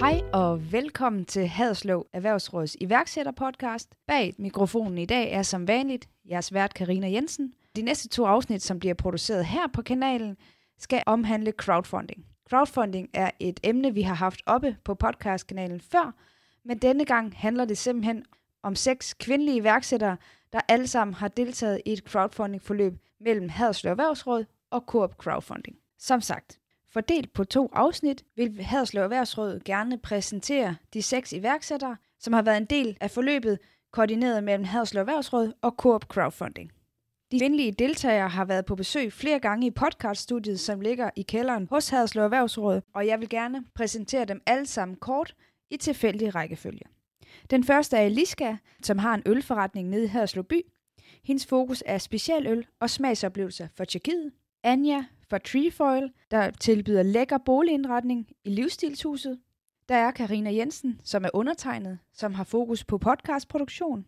Hej og velkommen til Haderslev Erhvervsråds iværksætterpodcast. Bag mikrofonen i dag er som vanligt jeres vært Karina Jensen. De næste to afsnit, som bliver produceret her på kanalen, skal omhandle crowdfunding. Crowdfunding er et emne, vi har haft oppe på podcastkanalen før, men denne gang handler det simpelthen om seks kvindelige iværksættere, der alle sammen har deltaget i et crowdfunding-forløb mellem Haderslev Erhvervsråd og Coop Crowdfunding. Som sagt, fordelt på to afsnit vil Haderslev Erhvervsråd gerne præsentere de seks iværksættere, som har været en del af forløbet, koordineret mellem Haderslev Erhvervsråd og Coop Crowdfunding. De kvindelige deltagere har været på besøg flere gange i podcaststudiet, som ligger i kælderen hos Haderslev Erhvervsråd, og jeg vil gerne præsentere dem alle sammen kort i tilfældig rækkefølge. Den første er Eliska, som har en ølforretning nede i Haderslev by. Hendes fokus er specialøl og smagsoplevelser for Tjekkiet. Anja fra Treefoil, der tilbyder lækker boligindretning i livsstilshuset. Der er Karina Jensen, som er undertegnet, som har fokus på podcastproduktion.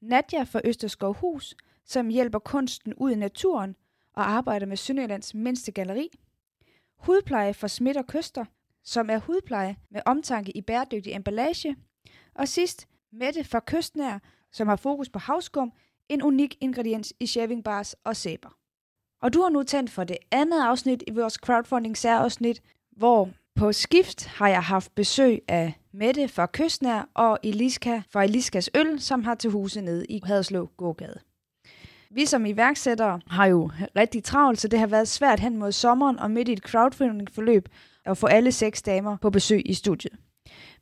Nadja fra Østerskov Hus, som hjælper kunsten ud i naturen og arbejder med Sønderjyllands mindste galleri. Hudpleje for Smidt og Kyster, som er hudpleje med omtanke i bæredygtig emballage. Og sidst, Mette fra Kystnær, som har fokus på havskum, en unik ingrediens i shaving bars og sæber. Og du har nu tændt for det andet afsnit i vores crowdfunding særafsnit, hvor på skift har jeg haft besøg af Mette fra Kystnær og Eliska fra Eliskas Øl, som har til huse nede i Haderslev Gågade. Vi som iværksættere har jo rigtig travlt, så det har været svært hen mod sommeren og midt i et crowdfunding-forløb at få alle seks damer på besøg i studiet.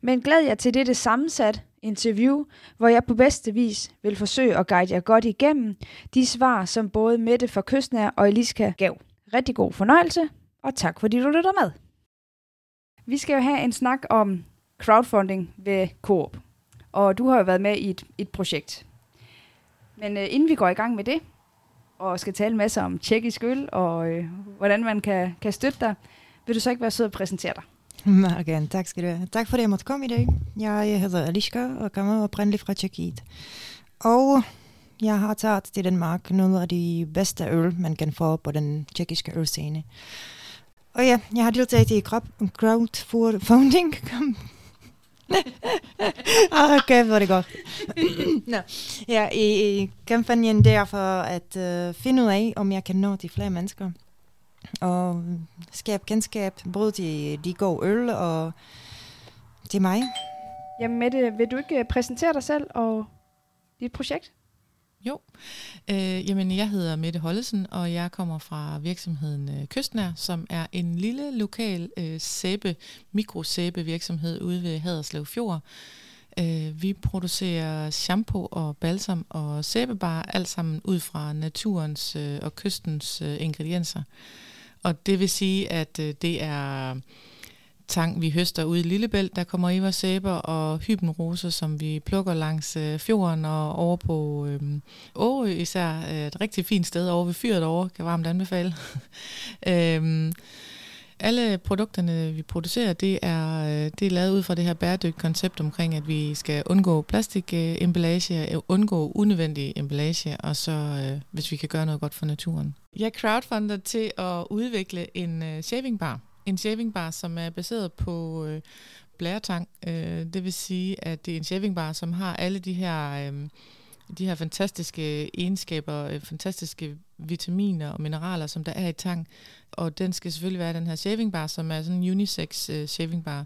Men glæd jer til dette sammensat interview, hvor jeg på bedste vis vil forsøge at guide jer godt igennem de svar, som både Mette fra Kystnær og Eliska gav. Rigtig god fornøjelse, og tak fordi du lytter med. Vi skal jo have en snak om crowdfunding ved Coop, og du har jo været med i et, et projekt. Men øh, inden vi går i gang med det, og skal tale en masse om tjekkisk øl, og øh, hvordan man kan, kan støtte dig, vil du så ikke være sød at præsentere dig? Morgen, tak skal du have. Tak fordi jeg måtte komme i dag. Jeg hedder Aliska og kommer oprindeligt fra Tjekkiet. Og jeg har taget til Danmark nogle af de bedste øl, man kan få på den tjekkiske ølscene. Og ja, jeg har deltaget i crowdfunding. Ah, okay, hvor det godt. no. Ja, i, i kampagnen der for at uh, finde ud af, om jeg kan nå de flere mennesker og skabe kendskab både til de gode øl og til mig. Jamen Mette, vil du ikke præsentere dig selv og dit projekt? Jo, øh, jamen jeg hedder Mette Hollesen, og jeg kommer fra virksomheden øh, Kystnær, som er en lille lokal øh, sæbe, mikrosæbe virksomhed ude ved Haderslev Fjord. Øh, vi producerer shampoo og balsam og sæbebar, alt sammen ud fra naturens øh, og kystens øh, ingredienser. Og det vil sige, at øh, det er tang, vi høster ude i Lillebælt, der kommer i vores sæber, og hybenroser, som vi plukker langs øh, fjorden og over på øh, Årø især. Øh, et rigtig fint sted over ved fyret over, kan varmt anbefale. øhm, alle produkterne, vi producerer, det er, øh, det er lavet ud fra det her bæredygtige koncept omkring, at vi skal undgå plastikemballage, øh, undgå unødvendig emballage, og så øh, hvis vi kan gøre noget godt for naturen. Jeg crowdfunder til at udvikle en shaving bar. En shaving bar, som er baseret på blæretang. Det vil sige, at det er en shaving bar, som har alle de her... De her fantastiske egenskaber, fantastiske vitaminer og mineraler, som der er i tang. Og den skal selvfølgelig være den her shaving bar, som er sådan en unisex uh, shaving bar.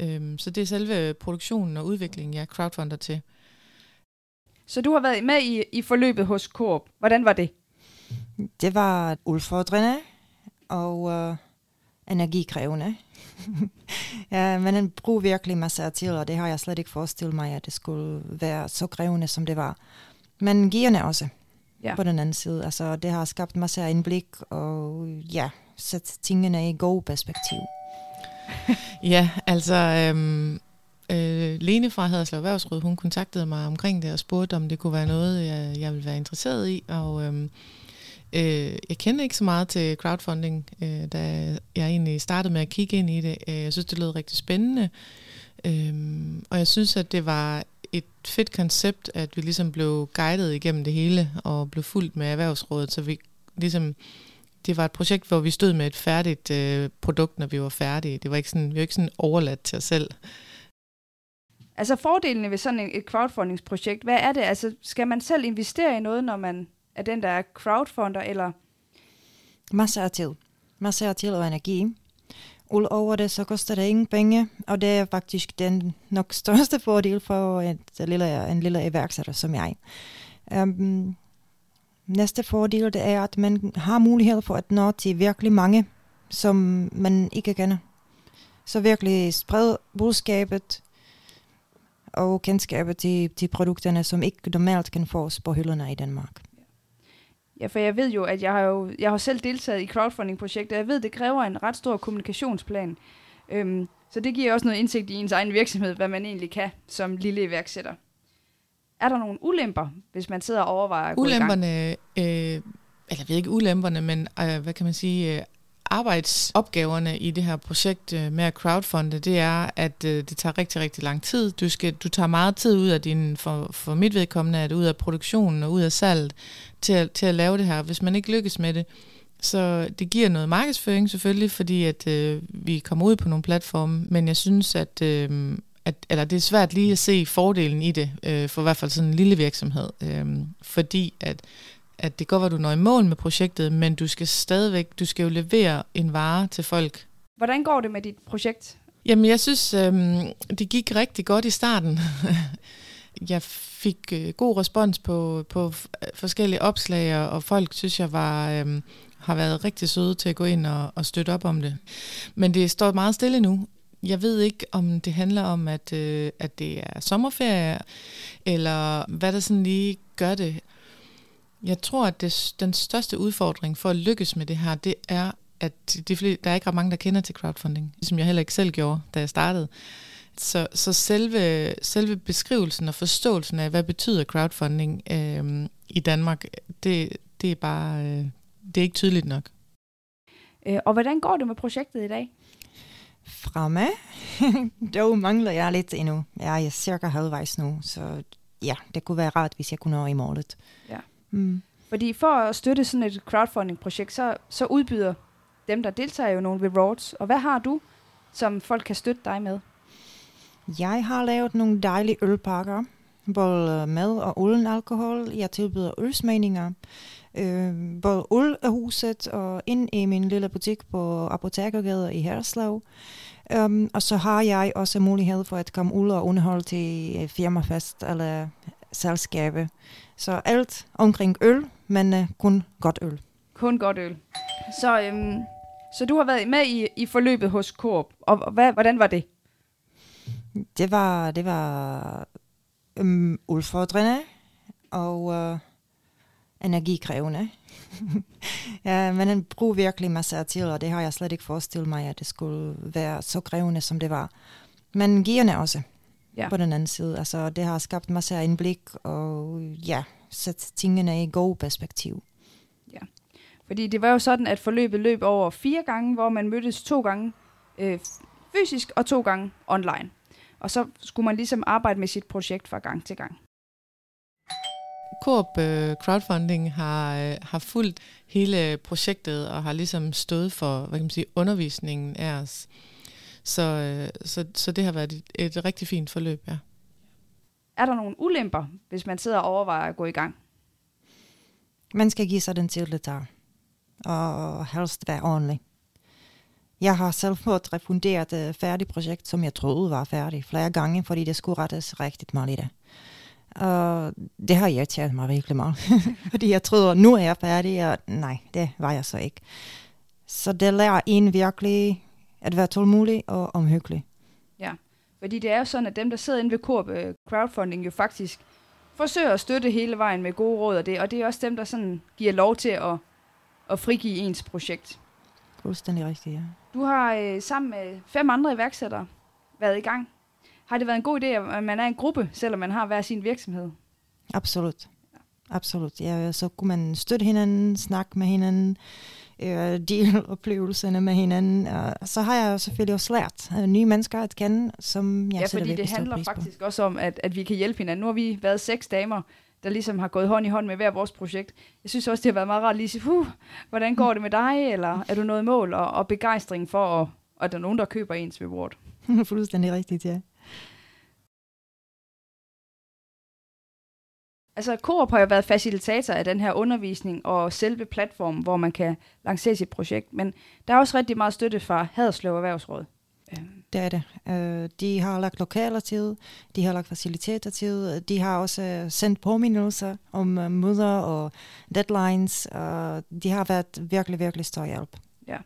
Um, så det er selve produktionen og udviklingen, jeg crowdfunder til. Så du har været med i, i forløbet hos Coop. Hvordan var det? Det var udfordrende og uh, energikrævende. ja, men den bruger virkelig masser til, og det har jeg slet ikke forestillet mig, at det skulle være så krævende, som det var. Men givende også, ja. på den anden side. Altså, det har skabt masser af indblik, og ja, sat tingene i god perspektiv. ja, altså... Øhm Øh, Lene fra Haderslev Erhvervsråd, hun kontaktede mig omkring det og spurgte, om det kunne være noget, jeg, jeg ville være interesseret i. Og øhm, Øh, jeg kender ikke så meget til crowdfunding, øh, da jeg egentlig startede med at kigge ind i det. Øh, jeg synes, det lød rigtig spændende. Øh, og jeg synes, at det var et fedt koncept, at vi ligesom blev guidet igennem det hele og blev fuldt med erhvervsrådet, så vi ligesom det var et projekt, hvor vi stod med et færdigt øh, produkt, når vi var færdige. Det var ikke sådan, vi var ikke sådan overladt til os selv. Altså fordelene ved sådan et crowdfundingsprojekt, hvad er det? Altså skal man selv investere i noget, når man af den, der er crowdfunder, eller? Masser af tid. Masser af tid og energi. Udover det, så koster det ingen penge, og det er faktisk den nok største fordel for et lille, en lille iværksætter som jeg. Um, næste fordel det er, at man har mulighed for at nå til virkelig mange, som man ikke kender. Så virkelig sprede budskabet og kendskabet til, til produkterne, som ikke normalt kan fås på hylderne i Danmark. Ja, for jeg ved jo, at jeg har jo jeg har selv deltaget i crowdfunding-projekter. Jeg ved, det kræver en ret stor kommunikationsplan. Øhm, så det giver også noget indsigt i ens egen virksomhed, hvad man egentlig kan som lille iværksætter. Er der nogle ulemper, hvis man sidder og overvejer at Ulemperne, gå i gang? Øh, eller jeg ved ikke ulemperne, men øh, hvad kan man sige, øh, arbejdsopgaverne i det her projekt øh, med at crowdfunde, det er, at øh, det tager rigtig, rigtig lang tid. Du, skal, du tager meget tid ud af din, for, for mit vedkommende, at ud af produktionen og ud af salget til at, til at lave det her. Hvis man ikke lykkes med det, så det giver noget markedsføring selvfølgelig, fordi at øh, vi kommer ud på nogle platforme, men jeg synes, at, øh, at eller det er svært lige at se fordelen i det, øh, for i hvert fald sådan en lille virksomhed, øh, fordi at at det går, at du når i mål med projektet, men du skal stadigvæk, du skal jo levere en vare til folk. Hvordan går det med dit projekt? Jamen, jeg synes, øhm, det gik rigtig godt i starten. jeg fik øh, god respons på, på forskellige opslag, og folk synes, jeg var, øhm, har været rigtig søde til at gå ind og, og støtte op om det. Men det står meget stille nu. Jeg ved ikke, om det handler om, at, øh, at det er sommerferie, eller hvad der sådan lige gør det. Jeg tror, at det, den største udfordring for at lykkes med det her, det er, at det, der er ikke ret mange, der kender til crowdfunding, ligesom jeg heller ikke selv gjorde, da jeg startede. Så, så selve, selve beskrivelsen og forståelsen af, hvad betyder crowdfunding øh, i Danmark, det, det er bare øh, det er ikke tydeligt nok. Øh, og hvordan går det med projektet i dag? Fremme. Dog mangler jeg lidt endnu. Jeg er cirka halvvejs nu, så ja, det kunne være rart, hvis jeg kunne nå i målet. Ja. Mm. Fordi for at støtte sådan et crowdfunding-projekt, så, så udbyder dem, der deltager jo nogle rewards. Og hvad har du, som folk kan støtte dig med? Jeg har lavet nogle dejlige ølpakker, både mad og uden alkohol. Jeg tilbyder ølsmagninger, øh, både øl af huset og ind i min lille butik på Apotekergade i Herslev. Um, og så har jeg også mulighed for at komme ud og underholde til firmafest eller selskabe. Så alt omkring øl, men uh, kun godt øl. Kun godt øl. Så, øhm, så du har været med i, i forløbet hos Coop, og, hvad, hvordan var det? Det var, det var um, udfordrende og uh, energikrævende. ja, men den bruger virkelig masser af tid, og det har jeg slet ikke forestillet mig, at det skulle være så krævende, som det var. Men gearne også ja. på den anden side. Altså, det har skabt masser af indblik, og ja, sat tingene i god perspektiv. Ja, fordi det var jo sådan, at forløbet løb over fire gange, hvor man mødtes to gange øh, fysisk og to gange online. Og så skulle man ligesom arbejde med sit projekt fra gang til gang. Coop uh, Crowdfunding har, uh, har fulgt hele projektet og har ligesom stået for hvad kan man sige, undervisningen af os. Så, øh, så, så det har været et, et rigtig fint forløb, ja. Er der nogle ulemper, hvis man sidder og overvejer at gå i gang? Man skal give sig den tid, det tager. Og helst være ordentlig. Jeg har selv fået refunderet et færdigt projekt, som jeg troede var færdigt flere gange, fordi det skulle rettes rigtig meget i det. Og det har irriteret mig virkelig meget. fordi jeg troede, nu er jeg færdig, og nej, det var jeg så ikke. Så det lærer en virkelig at være tålmodig og omhyggelig. Ja, fordi det er jo sådan, at dem, der sidder inde ved Coop uh, Crowdfunding, jo faktisk forsøger at støtte hele vejen med gode råd og det, og det er også dem, der sådan giver lov til at, at frigive ens projekt. Fuldstændig rigtigt, ja. Du har uh, sammen med fem andre iværksættere været i gang. Har det været en god idé, at man er en gruppe, selvom man har hver sin virksomhed? Absolut. Absolut. Ja, så kunne man støtte hinanden, snakke med hinanden, øh, dele oplevelserne med hinanden. Og så har jeg selvfølgelig også lært øh, nye mennesker at kende, som jeg Ja, fordi det handler faktisk også om, at, at vi kan hjælpe hinanden. Nu har vi været seks damer, der ligesom har gået hånd i hånd med hver vores projekt. Jeg synes også, det har været meget rart lige at sige, huh, hvordan går det med dig, eller er du noget mål, og, og begejstring for, at, at der er nogen, der køber ens reward. Fuldstændig rigtigt, ja. Altså, Coop har jo været facilitator af den her undervisning og selve platformen, hvor man kan lancere sit projekt, men der er også rigtig meget støtte fra Haderslev Erhvervsråd. Det er det. Uh, de har lagt lokaler til, de har lagt faciliteter til, de har også sendt påmindelser om uh, møder og deadlines, og de har været virkelig, virkelig stor hjælp. Ja.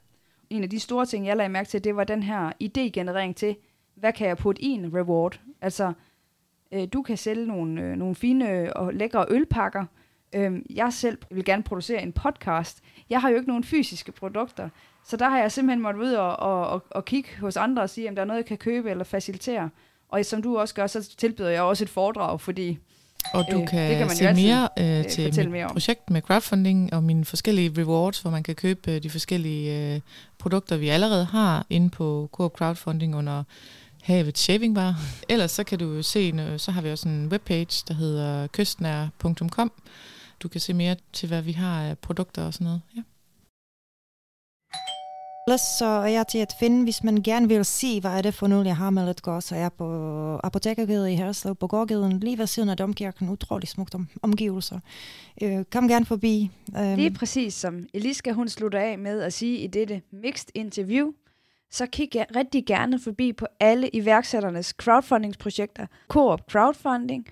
En af de store ting, jeg lagde mærke til, det var den her idégenerering til, hvad kan jeg putte i en reward? Altså, øh, du kan sælge nogle, øh, nogle fine og lækre ølpakker. Øh, jeg selv vil gerne producere en podcast. Jeg har jo ikke nogen fysiske produkter, så der har jeg simpelthen måttet ud og, og, og, og kigge hos andre og sige, om der er noget, jeg kan købe eller facilitere. Og som du også gør, så tilbyder jeg også et foredrag, fordi og du øh, kan, det kan man se mere øh, til mit mere om. projekt med crowdfunding og mine forskellige rewards, hvor man kan købe øh, de forskellige øh, produkter, vi allerede har inde på Coop Crowdfunding under Havet Shaving Bar. Ellers så kan du se, så har vi også en webpage, der hedder kystnær.com. Du kan se mere til, hvad vi har af produkter og sådan noget. Ja. Ellers så er jeg til at finde, hvis man gerne vil se, hvad er det for noget, jeg har med at gå, så er jeg på Apotekergade i Herslev på gårdgaden, lige ved siden af Domkirken, utrolig smukt om, omgivelser. Øh, kom gerne forbi. Um, Lige præcis som Eliska, hun slutter af med at sige i dette mixed interview, så kig rigtig gerne forbi på alle iværksætternes crowdfundingsprojekter, Coop Crowdfunding,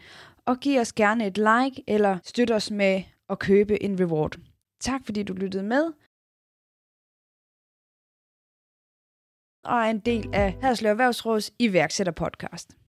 og giv os gerne et like eller støt os med at købe en reward. Tak fordi du lyttede med. Og er en del af Haderslev Erhvervsråds iværksætterpodcast.